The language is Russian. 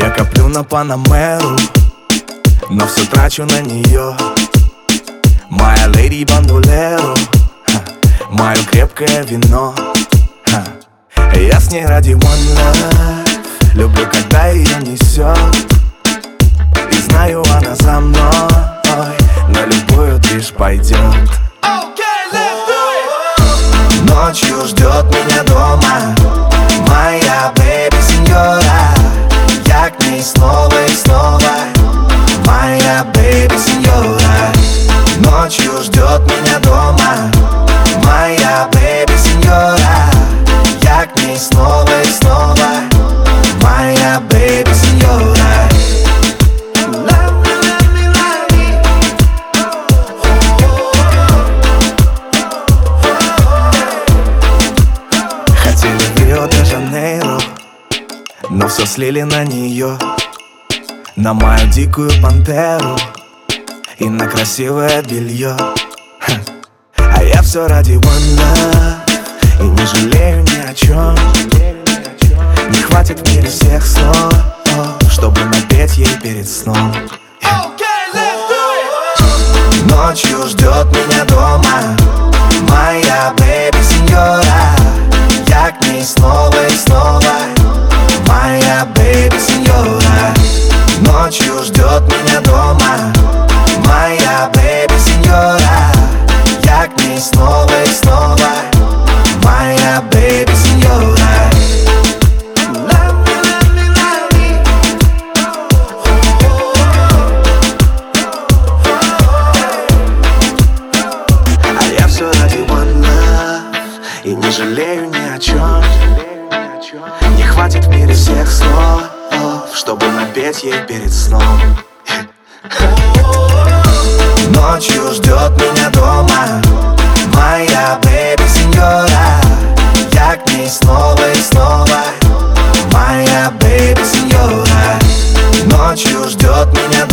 Я коплю на Панамеру Но все трачу на нее Моя леди бандулеру Мое крепкое вино. Я с ней ради one love Люблю, когда ее несет И знаю, она за мной На любую лишь пойдет Ночью ждет меня дома Ночью ждет меня дома. Моя бэби сеньора Я к ней снова и снова. Моя бэби сеньора. Хотели в Рио-де-Жанейро Но все слили на нее На мою дикую пантеру И на красивое белье. А я все ради one love И не жалею ни о чем Не хватит в мире всех слов Чтобы напеть ей перед сном. Ночью ждет меня дома Моя бэби сеньора. Я к ней снова и снова Моя бэби сеньора. Ночью ждет меня дома жалею ни о чем Не хватит в мире всех слов Чтобы напеть ей перед сном. Ночью ждет меня дома Моя бэби сеньора. Я к ней снова и снова Моя бэби сеньора. Ночью ждет меня